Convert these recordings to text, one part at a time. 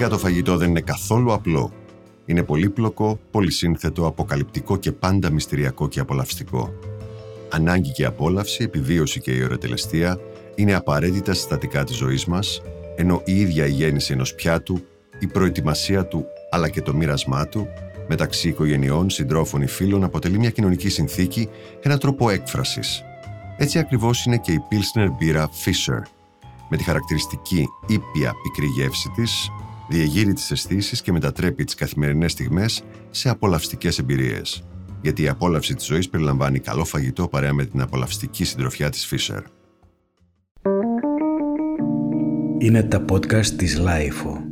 Φυσικά το φαγητό δεν είναι καθόλου απλό. Είναι πολύπλοκο, πολυσύνθετο, αποκαλυπτικό και πάντα μυστηριακό και απολαυστικό. Ανάγκη και απόλαυση, επιβίωση και η ωρετελεστία είναι απαραίτητα συστατικά της ζωής μας, ενώ η ίδια η γέννηση ενός πιάτου, η προετοιμασία του αλλά και το μοίρασμά του, μεταξύ οικογενειών, συντρόφων ή φίλων, αποτελεί μια κοινωνική συνθήκη, ένα τρόπο έκφρασης. Έτσι ακριβώς είναι και η Pilsner μπύρα Fisher, με τη χαρακτηριστική ήπια πικρή γεύση της, διεγείρει τις αισθήσεις και μετατρέπει τις καθημερινές στιγμές σε απολαυστικές εμπειρίες. Γιατί η απόλαυση της ζωής περιλαμβάνει καλό φαγητό παρέα με την απολαυστική συντροφιά της Fischer. Είναι τα podcast της LiFO.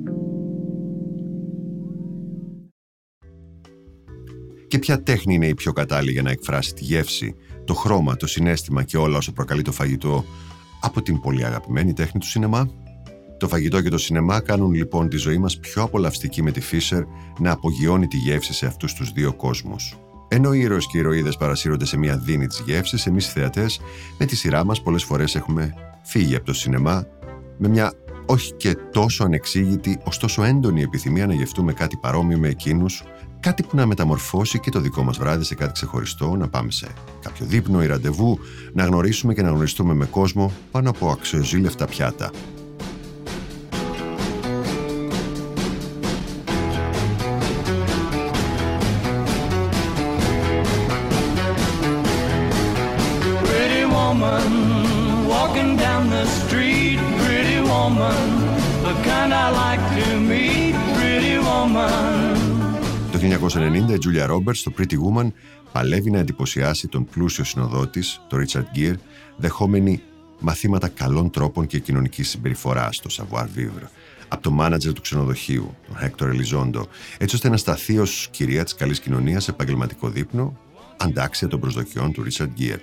Και ποια τέχνη είναι η πιο κατάλληλη για να εκφράσει τη γεύση, το χρώμα, το συνέστημα και όλα όσο προκαλεί το φαγητό από την πολύ αγαπημένη τέχνη του σινεμά; Το φαγητό και το σινεμά κάνουν λοιπόν τη ζωή μας πιο απολαυστική με τη Fisher να απογειώνει τη γεύση σε αυτούς τους δύο κόσμους. Ενώ οι ήρωες και οι ηρωίδες παρασύρονται σε μια δίνη της γεύσης, εμείς οι θεατές με τη σειρά μας πολλές φορές έχουμε φύγει από το σινεμά με μια όχι και τόσο ανεξήγητη, ωστόσο έντονη επιθυμία να γευτούμε κάτι παρόμοιο με εκείνους Κάτι που να μεταμορφώσει και το δικό μας βράδυ σε κάτι ξεχωριστό, να πάμε σε κάποιο δείπνο ή ραντεβού, να γνωρίσουμε και να γνωριστούμε με κόσμο πάνω από αξιοζήλευτα πιάτα. Τζούλια Ρόμπερτς στο Pretty Woman παλεύει να εντυπωσιάσει τον πλούσιο συνοδότης, τον Richard Gere, δεχόμενη μαθήματα καλών τρόπων και κοινωνικής συμπεριφοράς στο Savoir Vivre από το μάνατζερ του ξενοδοχείου, τον Hector Elizondo, έτσι ώστε να σταθεί ως κυρία της καλής κοινωνίας σε επαγγελματικό δείπνο, αντάξια των προσδοκιών του Richard Gere.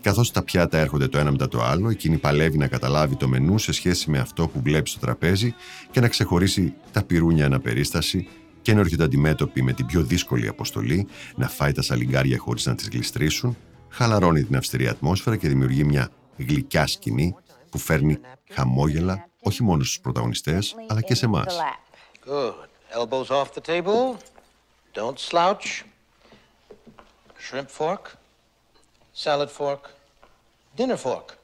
Καθώς τα πιάτα έρχονται το ένα μετά το άλλο, εκείνη παλεύει να καταλάβει το μενού σε σχέση με αυτό που βλέπει στο τραπέζι και να ξεχωρίσει τα πυρούνια αναπερίσταση και ενώ έρχεται αντιμέτωπη με την πιο δύσκολη αποστολή, να φάει τα σαλιγκάρια χωρίς να τις γλιστρήσουν, χαλαρώνει την αυστηρή ατμόσφαιρα και δημιουργεί μια γλυκιά σκηνή που φέρνει χαμόγελα όχι μόνο στους πρωταγωνιστές, αλλά και σε εμάς. Shrimp fork, salad fork, dinner fork.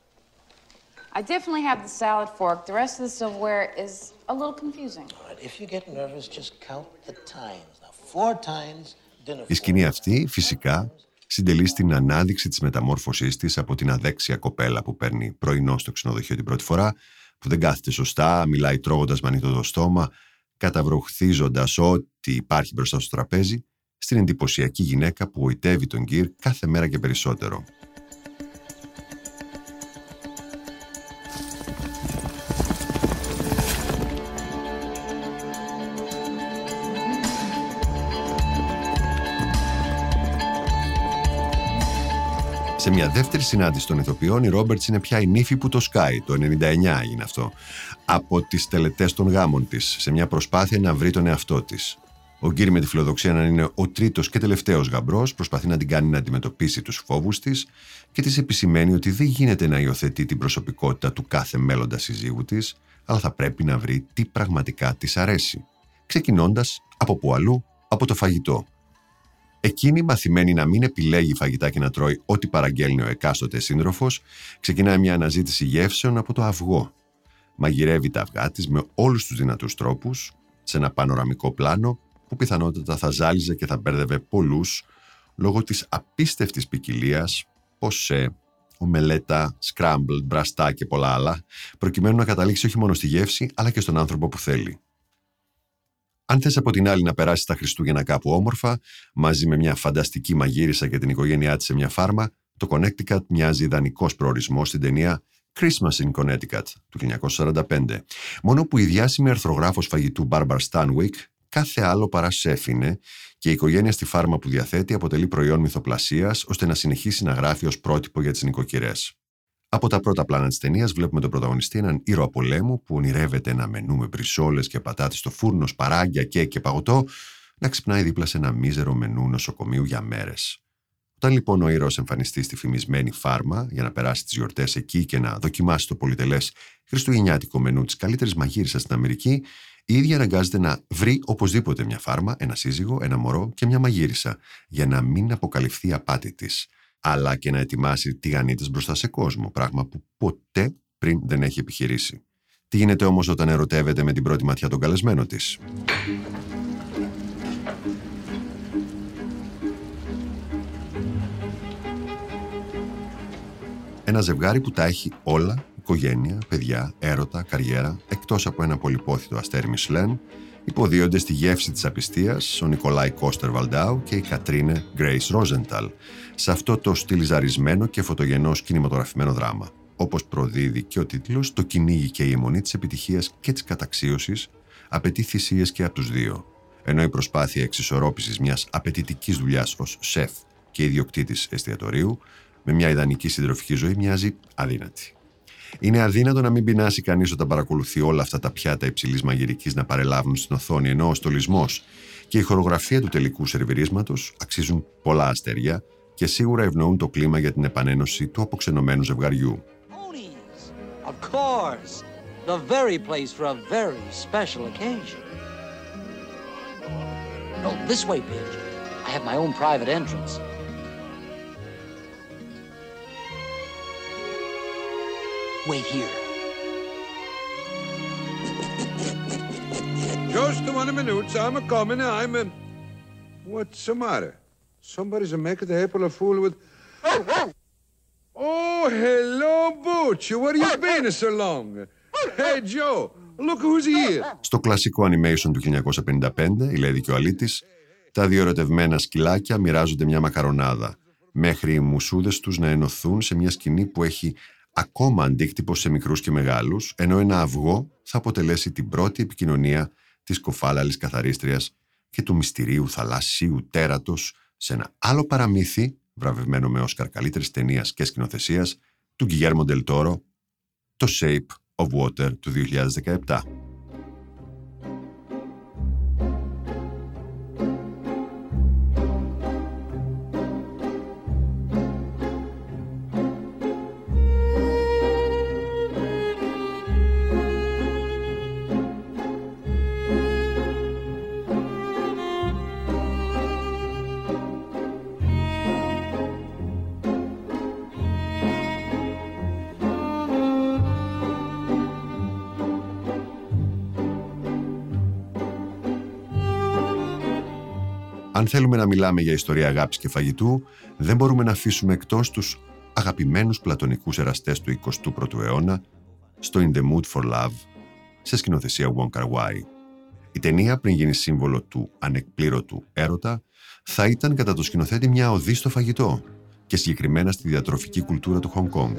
I definitely have the salad fork. The rest of the silverware is a little confusing. if you get nervous, just count the times. Now, four times, dinner Η σκηνή αυτή, φυσικά, συντελεί στην ανάδειξη της μεταμόρφωσής της από την αδέξια κοπέλα που παίρνει πρωινό στο ξενοδοχείο την πρώτη φορά, που δεν κάθεται σωστά, μιλάει τρώγοντας με ανοιχτό το στόμα, καταβροχθίζοντας ό,τι υπάρχει μπροστά στο τραπέζι, στην εντυπωσιακή γυναίκα που γοητεύει τον Γκίρ κάθε μέρα και περισσότερο. Σε μια δεύτερη συνάντηση των ηθοποιών, η Ρόμπερτς είναι πια η νύφη που το σκάει. Το 99 είναι αυτό. Από τις τελετές των γάμων της, σε μια προσπάθεια να βρει τον εαυτό της. Ο Γκύρ με τη φιλοδοξία να είναι ο τρίτος και τελευταίος γαμπρός, προσπαθεί να την κάνει να αντιμετωπίσει τους φόβους της και της επισημαίνει ότι δεν γίνεται να υιοθετεί την προσωπικότητα του κάθε μέλλοντα συζύγου της, αλλά θα πρέπει να βρει τι πραγματικά της αρέσει. Ξεκινώντας από που αλλού, από το φαγητό. Εκείνη, μαθημένη να μην επιλέγει φαγητά και να τρώει ό,τι παραγγέλνει ο εκάστοτε σύντροφος, ξεκινάει μια αναζήτηση γεύσεων από το αυγό. Μαγειρεύει τα αυγά της με όλους τους δυνατούς τρόπους, σε ένα πανοραμικό πλάνο που πιθανότατα θα ζάλιζε και θα μπέρδευε πολλούς λόγω της απίστευτης ποικιλία, ποσέ, ομελέτα, scrambled, μπραστά και πολλά άλλα, προκειμένου να καταλήξει όχι μόνο στη γεύση, αλλά και στον άνθρωπο που θέλει. Αν θες από την άλλη να περάσεις τα Χριστούγεννα κάπου όμορφα, μαζί με μια φανταστική μαγείρισα και την οικογένειά της σε μια φάρμα, το Connecticut μοιάζει ιδανικός προορισμός στην ταινία Christmas in Connecticut του 1945. Μόνο που η διάσημη αρθρογράφος φαγητού Barbara Stanwyck κάθε άλλο παρά σέφινε και η οικογένεια στη φάρμα που διαθέτει αποτελεί προϊόν μυθοπλασίας ώστε να συνεχίσει να γράφει ως πρότυπο για τις νοικοκυρές. Από τα πρώτα πλάνα της ταινίας βλέπουμε τον πρωταγωνιστή, έναν ήρωα πολέμου που ονειρεύεται ένα μενού με μπρισόλες και πατάτες στο φούρνο, σπαράγγια και και παγωτό, να ξυπνάει δίπλα σε ένα μίζερο μενού νοσοκομείου για μέρες. Όταν λοιπόν ο ήρωας εμφανιστεί στη φημισμένη φάρμα για να περάσει τις γιορτές εκεί και να δοκιμάσει το πολυτελές χριστουγεννιάτικο μενού της καλύτερης μαγείρισα στην Αμερική, η ίδια αναγκάζεται να βρει οπωσδήποτε μια φάρμα, ένα σύζυγο, ένα μωρό και μια μαγείρισα για να μην αποκαλυφθεί απάτη της, αλλά και να ετοιμάσει τηγανίτες μπροστά σε κόσμο, πράγμα που ποτέ πριν δεν έχει επιχειρήσει. Τι γίνεται όμως όταν ερωτεύεται με την πρώτη ματιά τον καλεσμένο της; Ένα ζευγάρι που τα έχει όλα, οικογένεια, παιδιά, έρωτα, καριέρα, εκτός από ένα πολυπόθητο αστέρι Μισλέν, υποδίονται στη γεύση της απιστίας ο Νικολάη Κώστερ Βαλντάου και η Κατρίνε Γκρέις Ρόζενταλ σε αυτό το στυλιζαρισμένο και φωτογενός κινηματογραφημένο δράμα. Όπως προδίδει και ο τίτλος, το κυνήγι και η αιμονή της επιτυχίας και της καταξίωσης απαιτεί θυσίες και από τους δύο, ενώ η προσπάθεια εξισορρόπησης μιας απαιτητικής δουλειάς ως σεφ και ιδιοκτήτης εστιατορίου με μια ιδανική συντροφική ζωή μοιάζει αδύνατη. Είναι αδύνατο να μην πεινάσει κανείς όταν παρακολουθεί όλα αυτά τα πιάτα υψηλής μαγειρικής να παρελάβουν στην οθόνη, ενώ ο στολισμός και η χορογραφία του τελικού σερβιρίσματος αξίζουν πολλά αστέρια και σίγουρα ευνοούν το κλίμα για την επανένωση του αποξενωμένου ζευγαριού. Οι παιδιά! Φυσικά! Είναι το μόνο μέρο για μια πολύ special occasion. Πάτε Somebody's a making the April a fool with... Oh, hello, Butch. Where you been so long? Hey, Joe, look who's here. Στο κλασικό animation του 1955, η Λέδη και ο Αλήτης, τα δύο ερωτευμένα σκυλάκια μοιράζονται μια μακαρονάδα, μέχρι οι μουσούδες τους να ενωθούν σε μια σκηνή που έχει ακόμα αντίκτυπο σε μικρούς και μεγάλους, ενώ ένα αυγό θα αποτελέσει την πρώτη επικοινωνία της κοφάλαλης καθαρίστριας και του μυστηρίου θαλάσσιου τέρατος σε ένα άλλο παραμύθι, βραβευμένο με Όσκαρ καλύτερης ταινίας και σκηνοθεσίας, του Γκυγέρμο Ντελτόρο, το Shape of Water του 2017. Αν θέλουμε να μιλάμε για ιστορία αγάπης και φαγητού, δεν μπορούμε να αφήσουμε εκτός τους αγαπημένους πλατωνικούς εραστές του 21ου αιώνα στο In the Mood for Love, σε σκηνοθεσία Wong Kar Wai. Η ταινία, πριν γίνει σύμβολο του ανεκπλήρωτου έρωτα, θα ήταν κατά το σκηνοθέτη μια οδή στο φαγητό και συγκεκριμένα στη διατροφική κουλτούρα του Χονγκ Κόνγκ.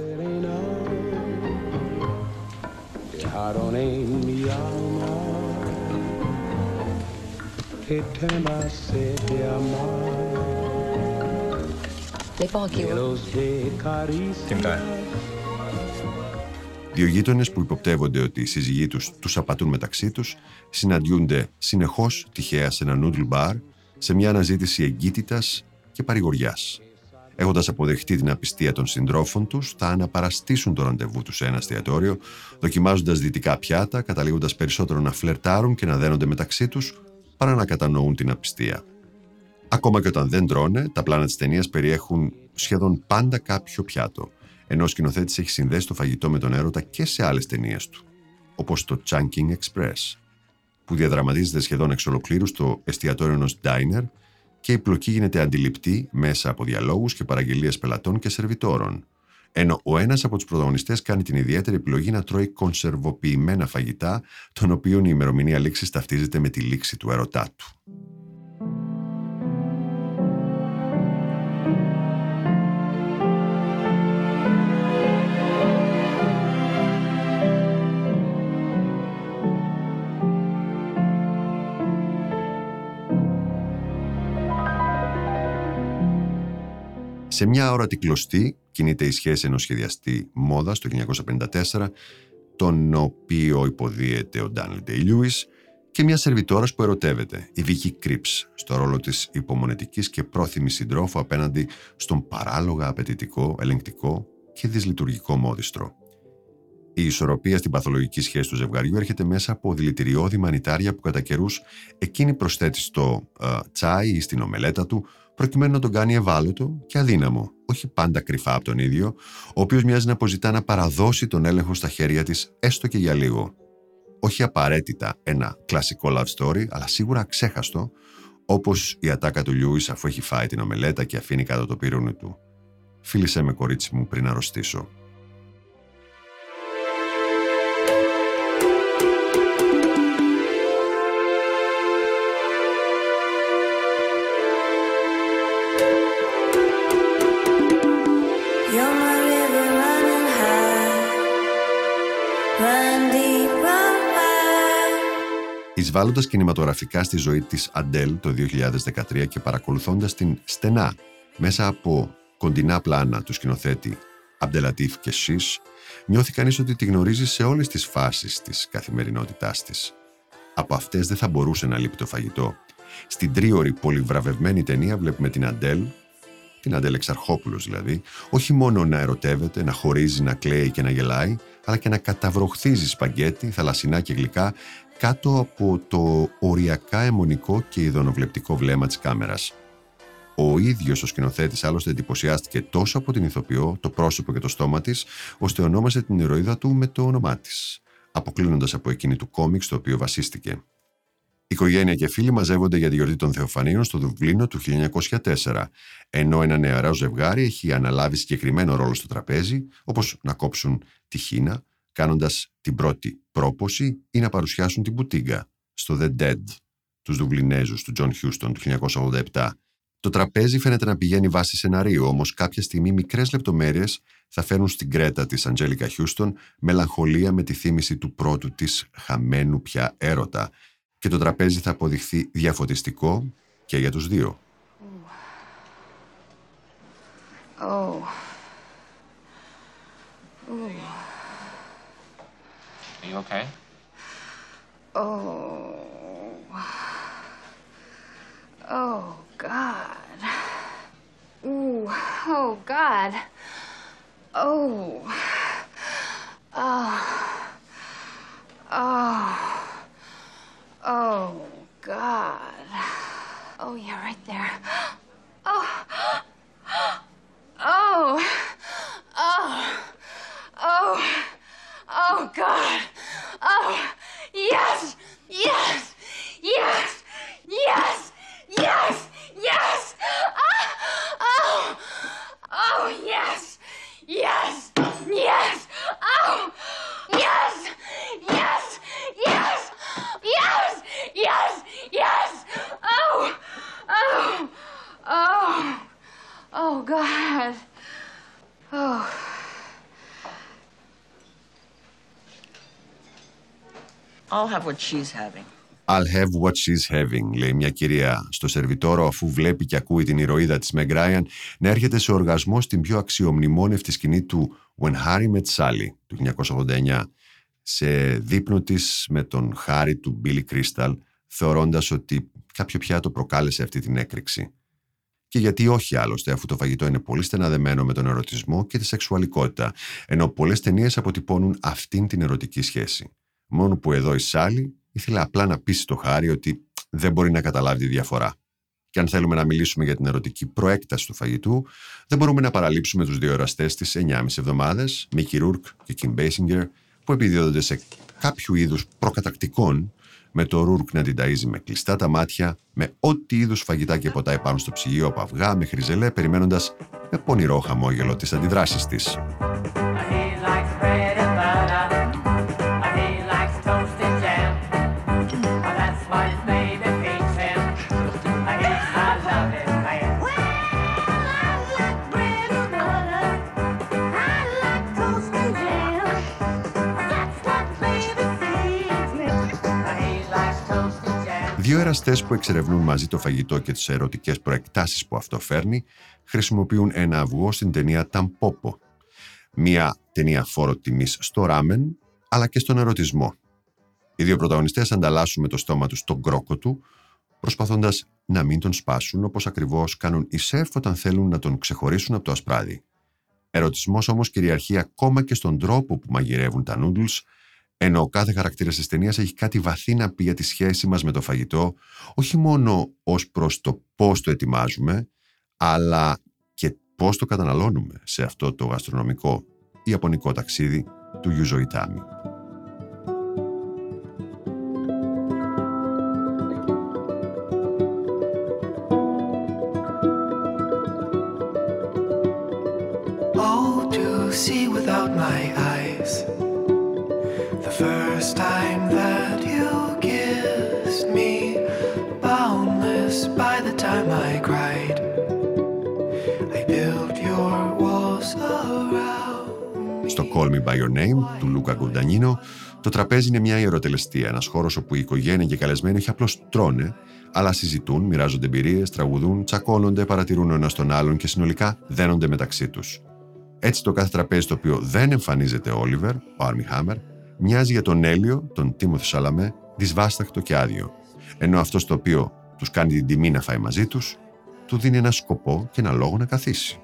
Δύο γείτονες που υποπτεύονται ότι οι σύζυγοί τους τους απατούν μεταξύ τους συναντιούνται συνεχώς τυχαία σε ένα νούντλ μπαρ σε μια αναζήτηση εγκύτητας και παρηγοριάς. Έχοντας αποδεχτεί την απιστία των συντρόφων τους, θα αναπαραστήσουν το ραντεβού τους σε ένα εστιατόριο, δοκιμάζοντας δυτικά πιάτα, καταλήγοντας περισσότερο να φλερτάρουν και να δένονται μεταξύ τους, παρά να κατανοούν την απιστία. Ακόμα και όταν δεν τρώνε, τα πλάνα της ταινίας περιέχουν σχεδόν πάντα κάποιο πιάτο, ενώ ο σκηνοθέτης έχει συνδέσει το φαγητό με τον έρωτα και σε άλλες ταινίες του, όπως το Chunking Express, που διαδραματίζεται σχεδόν εξ ολοκλήρους στο εστιατόριο ενός diner και η πλοκή γίνεται αντιληπτή μέσα από διαλόγους και παραγγελίες πελατών και σερβιτόρων, ενώ ο ένας από τους πρωταγωνιστές κάνει την ιδιαίτερη επιλογή να τρώει κονσερβοποιημένα φαγητά, των οποίων η ημερομηνία λήξης ταυτίζεται με τη λήξη του ερωτά του. Σε μια ώρα κλωστή κινείται η σχέση ενός σχεδιαστή μόδας το 1954, τον οποίο υποδίεται ο Ντάνιλ Ντέι Λιούις, και μια σερβιτόρας που ερωτεύεται, η Βίκη Κρύψ, στο ρόλο της υπομονετικής και πρόθυμης συντρόφου απέναντι στον παράλογα απαιτητικό, ελεγκτικό και δυσλειτουργικό μόδιστρο. Η ισορροπία στην παθολογική σχέση του ζευγαριού έρχεται μέσα από δηλητηριώδη μανιτάρια που κατά καιρούς εκείνη προσθέτει στο ε, τσάι ή στην ομελέτα του, προκειμένου να τον κάνει ευάλωτο και αδύναμο, όχι πάντα κρυφά από τον ίδιο, ο οποίος μοιάζει να αποζητά να παραδώσει τον έλεγχο στα χέρια της, έστω και για λίγο. Όχι απαραίτητα ένα κλασικό love story, αλλά σίγουρα ξέχαστο, όπως η ατάκα του Λιούις αφού έχει φάει την ομελέτα και αφήνει κάτω το πυρούνι του. Φίλησέ με κορίτσι μου πριν αρρωστήσω. Εισβάλλοντας κινηματογραφικά στη ζωή της Αντέλ το 2013 και παρακολουθώντας την στενά μέσα από κοντινά πλάνα του σκηνοθέτη Αμπτελατίφ και Σις, νιώθει κανείς ότι τη γνωρίζει σε όλες τις φάσεις της καθημερινότητάς της. Από αυτές δεν θα μπορούσε να λείπει το φαγητό. Στην τρίωρη πολυβραβευμένη ταινία βλέπουμε την Αντέλ, την Αντέλ Εξαρχόπουλος δηλαδή, όχι μόνο να ερωτεύεται, να χωρίζει, να κλαίει και να γελάει, αλλά και να καταβροχθίζει σπαγκέτι, θαλασσινά και γλυκά κάτω από το οριακά αιμονικό και ειδονοβλεπτικό βλέμμα της κάμερας. Ο ίδιος ο σκηνοθέτης άλλωστε εντυπωσιάστηκε τόσο από την ηθοποιό, το πρόσωπο και το στόμα της, ώστε ονόμασε την ηρωίδα του με το όνομά της, αποκλίνοντας από εκείνη του κόμιξ το οποίο βασίστηκε. Οικογένεια και φίλοι μαζεύονται για τη γιορτή των Θεοφανίων στο Δουβλίνο του 1904, ενώ ένα νεαρό ζευγάρι έχει αναλάβει συγκεκριμένο ρόλο στο τραπέζι, όπως να κόψουν τη χίνα, κάνοντας την πρώτη πρόποση ή να παρουσιάσουν την πουτίγκα στο The Dead, τους Δουβλινέζους του Τζον Χιούστον του 1987. Το τραπέζι φαίνεται να πηγαίνει βάσει σεναρίου, όμως κάποια στιγμή μικρές λεπτομέρειες θα φέρουν στην Γκρέτα της Αντζέλικα Χιούστον μελαγχολία με τη θύμηση του πρώτου της χαμένου πια έρωτα, και το τραπέζι θα αποδειχθεί διαφωτιστικό και για τους δύο. Oh. Oh. Are you okay? Oh. Oh, God. Ooh. Oh, God. Oh. Oh. Oh. Oh, God. Oh, yeah, right have what she's having. I'll have what she's having, λέει μια κυρία στο σερβιτόρο αφού βλέπει και ακούει την ηρωίδα της Meg Ryan να έρχεται σε οργασμό στην πιο αξιομνημόνευτη σκηνή του When Harry Met Sally του 1989 σε δείπνο της με τον χάρη του Billy Crystal, θεωρώντας ότι κάποιο πιάτο προκάλεσε αυτή την έκρηξη. Και γιατί όχι άλλωστε, αφού το φαγητό είναι πολύ στεναδεμένο με τον ερωτισμό και τη σεξουαλικότητα, ενώ πολλές ταινίες αποτυπώνουν αυτήν την ερωτική σχέση. Μόνο που εδώ η Σάλη ήθελε απλά να πείσει το χάρη ότι δεν μπορεί να καταλάβει τη διαφορά. Και αν θέλουμε να μιλήσουμε για την ερωτική προέκταση του φαγητού, δεν μπορούμε να παραλείψουμε τους δύο εραστές της 9,5 εβδομάδες, Μίκη Ρούρκ και Κιμ Μπέισιγκερ, που επιδίδονται σε κάποιο είδους προκατακτικών με το Ρούρκ να την ταΐζει με κλειστά τα μάτια, με ό,τι είδους φαγητά και ποτά υπάρχουν στο ψυγείο από αυγά μέχρι ζελέ, περιμένοντας με πονηρό χαμόγελο τις αντιδράσεις της. Δύο εραστές που εξερευνούν μαζί το φαγητό και τις ερωτικές προεκτάσεις που αυτό φέρνει, χρησιμοποιούν ένα αυγό στην ταινία Ταμπόπο. Μια ταινία φόρο τιμής στο ράμεν, αλλά και στον ερωτισμό. Οι δύο πρωταγωνιστές ανταλλάσσουν με το στόμα τους τον κρόκο του, προσπαθώντας να μην τον σπάσουν όπως ακριβώς κάνουν οι σεφ όταν θέλουν να τον ξεχωρίσουν από το ασπράδι. Ερωτισμός όμως κυριαρχεί ακόμα και στον τρόπο που μαγειρεύουν τα noodles, ενώ ο κάθε χαρακτήρας της ταινίας έχει κάτι βαθύ να πει για τη σχέση μας με το φαγητό, όχι μόνο ως προς το πώς το ετοιμάζουμε, αλλά και πώς το καταναλώνουμε σε αυτό το γαστρονομικό ιαπωνικό ταξίδι του Γιουζο By Your Name του Λούκα Γκουντανίνο, το τραπέζι είναι μια ιεροτελεστία, ένας χώρος όπου η οικογένεια και οι καλεσμένοι όχι απλώς τρώνε, αλλά συζητούν, μοιράζονται εμπειρίες, τραγουδούν, τσακώνονται, παρατηρούν ο ένας τον άλλον και συνολικά δένονται μεταξύ τους. Έτσι το κάθε τραπέζι το οποίο δεν εμφανίζεται ο Όλιβερ, ο Άρμι Χάμερ, μοιάζει για τον Έλιο, τον Τίμωθο Σαλαμέ, δυσβάσταχτο και άδειο. Ενώ αυτός το οποίο τους κάνει την τιμή να φάει μαζί τους, του δίνει ένα σκοπό και ένα λόγο να καθίσει.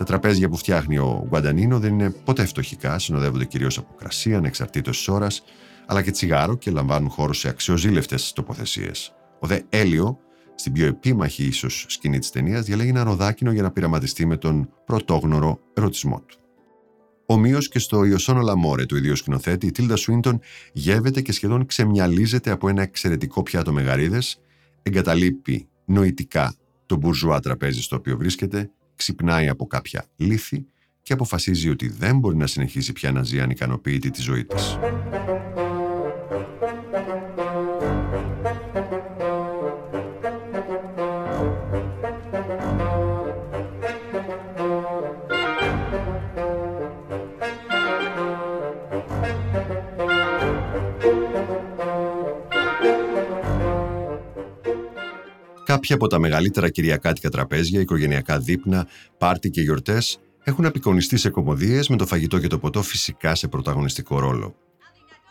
Τα τραπέζια που φτιάχνει ο Γκουαντανίνο δεν είναι ποτέ φτωχικά, συνοδεύονται κυρίως από κρασία, ανεξαρτήτως της ώρας, αλλά και τσιγάρο και λαμβάνουν χώρο σε αξιοζήλευτες τοποθεσίες. Ο δε Έλιο στην πιο επίμαχη ίσως σκηνή της ταινίας, διαλέγει ένα ροδάκινο για να πειραματιστεί με τον πρωτόγνωρο ερωτισμό του. Ομοίως και στο Ιωσόνο Λαμόρε του ίδιου σκηνοθέτη, η Τίλτα Σουίντον γεύεται και σχεδόν ξεμιαλίζεται από ένα εξαιρετικό πιάτο μεγαρίδε, εγκαταλείπει νοητικά το μπουρζουά τραπέζι στο οποίο βρίσκεται, ξυπνάει από κάποια λύθη και αποφασίζει ότι δεν μπορεί να συνεχίσει πια να ζει ανικανοποιητή τη ζωή της. Κάποια από τα μεγαλύτερα κυριακάτικα τραπέζια, οικογενειακά δείπνα, πάρτι και γιορτές έχουν απεικονιστεί σε κομμωδίες με το φαγητό και το ποτό φυσικά σε πρωταγωνιστικό ρόλο.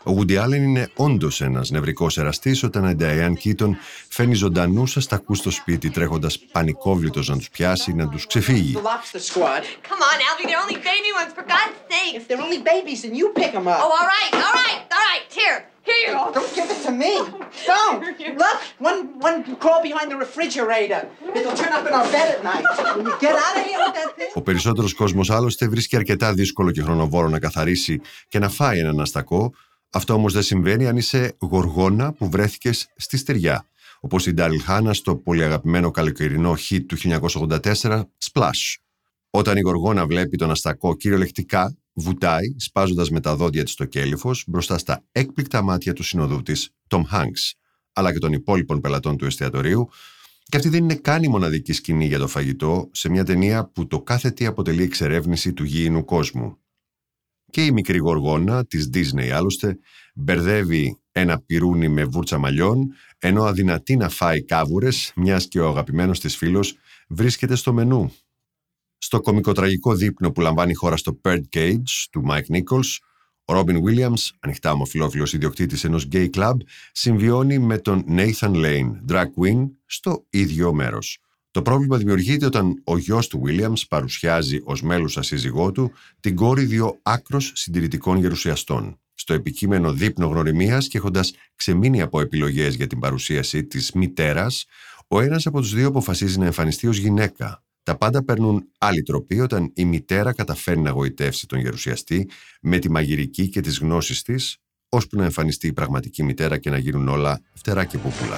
Ο Woody Allen είναι όντως ένας νευρικός εραστής όταν η Diane Keaton φαίνει ζωντανού αστακού στο σπίτι, τρέχοντας πανικόβλητος να τους πιάσει, να τους ξεφύγει. Here you go. Don't give it to me. Don't. Look, one, one crawl behind the refrigerator. It'll turn up in our bed at night. Will you get out of here with that thing? Ο περισσότερος κόσμος άλλωστε βρίσκει αρκετά δύσκολο και χρονοβόρο να καθαρίσει και να φάει έναν αστακό. Αυτό όμως δεν συμβαίνει αν είσαι γοργόνα που βρέθηκες στη στεριά. Όπως η Ντάριλ Χάνα στο πολύ αγαπημένο καλοκαιρινό hit του 1984 Splash. Όταν η Γοργόνα βλέπει τον αστακό κυριολεκτικά βουτάει, σπάζοντας με τα δόντια της το κέλυφος μπροστά στα έκπληκτα μάτια του συνοδού της, Tom Hanks, αλλά και των υπόλοιπων πελατών του εστιατορίου. Και αυτή δεν είναι καν η μοναδική σκηνή για το φαγητό σε μια ταινία που το κάθε τι αποτελεί εξερεύνηση του γήινου κόσμου. Και η μικρή γοργόνα της Disney άλλωστε μπερδεύει ένα πυρούνι με βούρτσα μαλλιών, ενώ αδυνατεί να φάει κάβουρες, μιας και ο αγαπημένος της φίλος βρίσκεται στο μενού στο κομικοτραγικό δείπνο που λαμβάνει η χώρα στο Bird Cage του Mike Nichols, ο Robin Williams, ανοιχτά ομοφυλόφιλος ιδιοκτήτης ενός gay club, συμβιώνει με τον Nathan Lane, drag queen, στο ίδιο μέρος. Το πρόβλημα δημιουργείται όταν ο γιος του Williams παρουσιάζει ως μέλος ασύζυγό του την κόρη δύο άκρος συντηρητικών γερουσιαστών. Στο επικείμενο δείπνο γνωριμίας και έχοντας ξεμείνει από επιλογές για την παρουσίαση της μητέρας, ο ένας από τους δύο αποφασίζει να εμφανιστεί ως γυναίκα, τα πάντα παίρνουν άλλη τροπή όταν η μητέρα καταφέρει να γοητεύσει τον γερουσιαστή με τη μαγειρική και τις γνώσεις της, ώσπου να εμφανιστεί η πραγματική μητέρα και να γίνουν όλα φτερά και πούπουλα.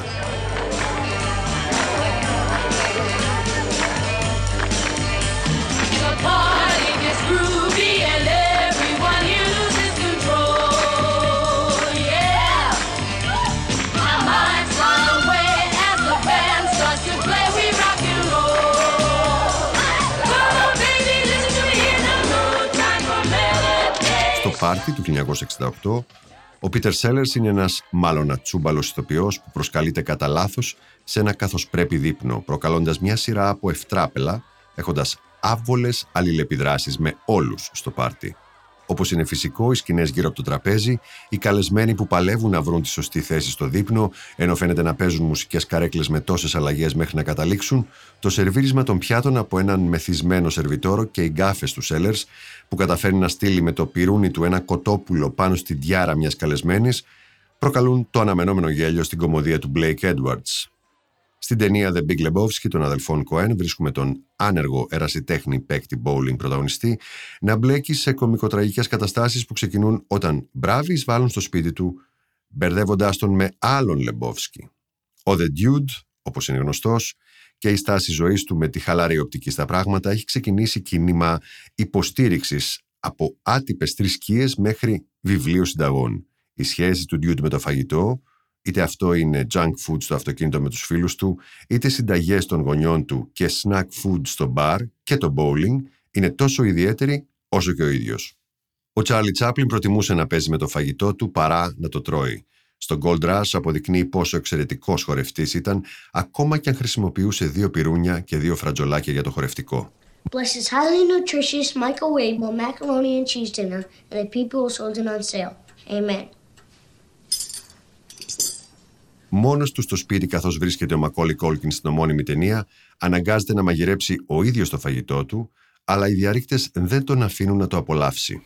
Πάρτι του 1968, ο Πίτερ Σέλερ είναι ένας μάλλον ατσούμπαλος ηθοποιός που προσκαλείται κατά λάθος σε ένα καθώ πρέπει δείπνο, προκαλώντας μια σειρά από ευτράπελα, έχοντας άβολες αλληλεπιδράσεις με όλους στο πάρτι. Όπως είναι φυσικό, οι σκηνές γύρω από το τραπέζι, οι καλεσμένοι που παλεύουν να βρουν τη σωστή θέση στο δείπνο, ενώ φαίνεται να παίζουν μουσικές καρέκλες με τόσες αλλαγές μέχρι να καταλήξουν, το σερβίρισμα των πιάτων από έναν μεθυσμένο σερβιτόρο και οι γκάφες του Sellers, που καταφέρει να στείλει με το πυρούνι του ένα κοτόπουλο πάνω στην διάρα μιας καλεσμένης, προκαλούν το αναμενόμενο γέλιο στην κομμωδία του Blake Edwards. Στην ταινία The Big Lebowski των αδελφών Cohen βρίσκουμε τον άνεργο ερασιτέχνη παίκτη bowling πρωταγωνιστή να μπλέκει σε κομικοτραγικές καταστάσεις που ξεκινούν όταν μπράβοι εισβάλλουν στο σπίτι του μπερδεύοντάς τον με άλλον Λεμπόφσκι. Ο The Dude, όπως είναι γνωστός, και η στάση ζωής του με τη χαλαρή οπτική στα πράγματα έχει ξεκινήσει κίνημα υποστήριξης από άτυπες θρησκείες μέχρι βιβλίου συνταγών. Η σχέση του Dude με το φαγητό, είτε αυτό είναι junk food στο αυτοκίνητο με τους φίλους του, είτε συνταγές των γονιών του και snack food στο μπαρ και το bowling, είναι τόσο ιδιαίτερη όσο και ο ίδιος. Ο Τσάρλι Τσάπλιν προτιμούσε να παίζει με το φαγητό του παρά να το τρώει. Στο Gold Rush αποδεικνύει πόσο εξαιρετικός χορευτής ήταν, ακόμα και αν χρησιμοποιούσε δύο πυρούνια και δύο φρατζολάκια για το χορευτικό. Bless his highly nutritious microwavable macaroni and cheese dinner and the people sold it on sale. Amen. Μόνος του στο σπίτι, καθώς βρίσκεται ο Μακόλι Κόλκιν στην ομώνυμη ταινία, αναγκάζεται να μαγειρέψει ο ίδιος το φαγητό του, αλλά οι διαρρήκτες δεν τον αφήνουν να το απολαύσει.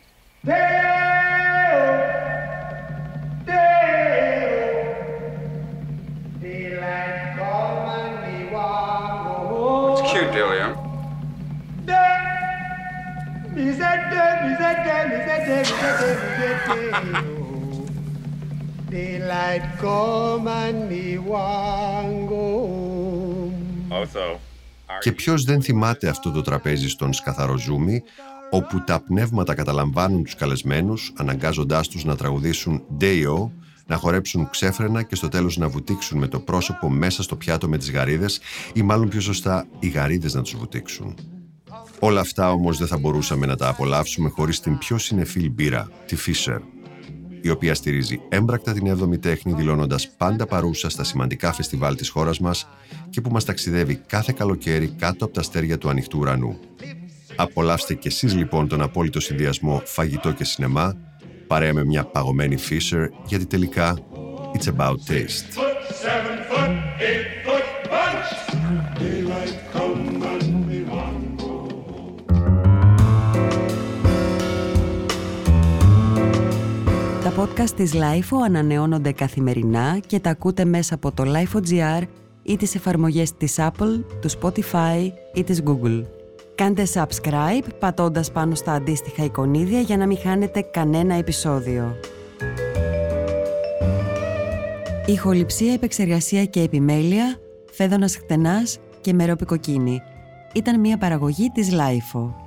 It's cute, Delia. Daylight come and me want go home. Also, Και ποιος δεν θυμάται αυτό το τραπέζι στον Σκαθαροζούμι, όπου τα πνεύματα καταλαμβάνουν τους καλεσμένους, αναγκάζοντάς τους να τραγουδήσουν «Day-O», να χορέψουν ξέφρενα και στο τέλος να βουτήξουν με το πρόσωπο μέσα στο πιάτο με τις γαρίδες ή μάλλον πιο σωστά οι γαρίδες να τους βουτήξουν. Όλα αυτά όμως δεν θα μπορούσαμε να τα απολαύσουμε χωρίς την πιο συνεφίλ μπύρα, τη Fisher, η οποία στηρίζει έμπρακτα την 7η τέχνη δηλώνοντας πάντα παρούσα στα σημαντικά φεστιβάλ της χώρας μας και που μας ταξιδεύει κάθε καλοκαίρι κάτω από τα αστέρια του ανοιχτού ουρανού. Απολαύστε κι εσείς λοιπόν τον απόλυτο συνδυασμό φαγητό και σινεμά παρέα με μια παγωμένη Fisher γιατί τελικά it's about taste. Podcast της LIFO ανανεώνονται καθημερινά και τα ακούτε μέσα από το LIFO.gr ή τις εφαρμογές της Apple, του Spotify ή της Google. Κάντε subscribe πατώντας πάνω στα αντίστοιχα εικονίδια για να μην χάνετε κανένα επεισόδιο. Ηχοληψία, επεξεργασία και επιμέλεια, φέδωνας χτενάς και μερόπικοκίνη. Ήταν μια παραγωγή της LIFO.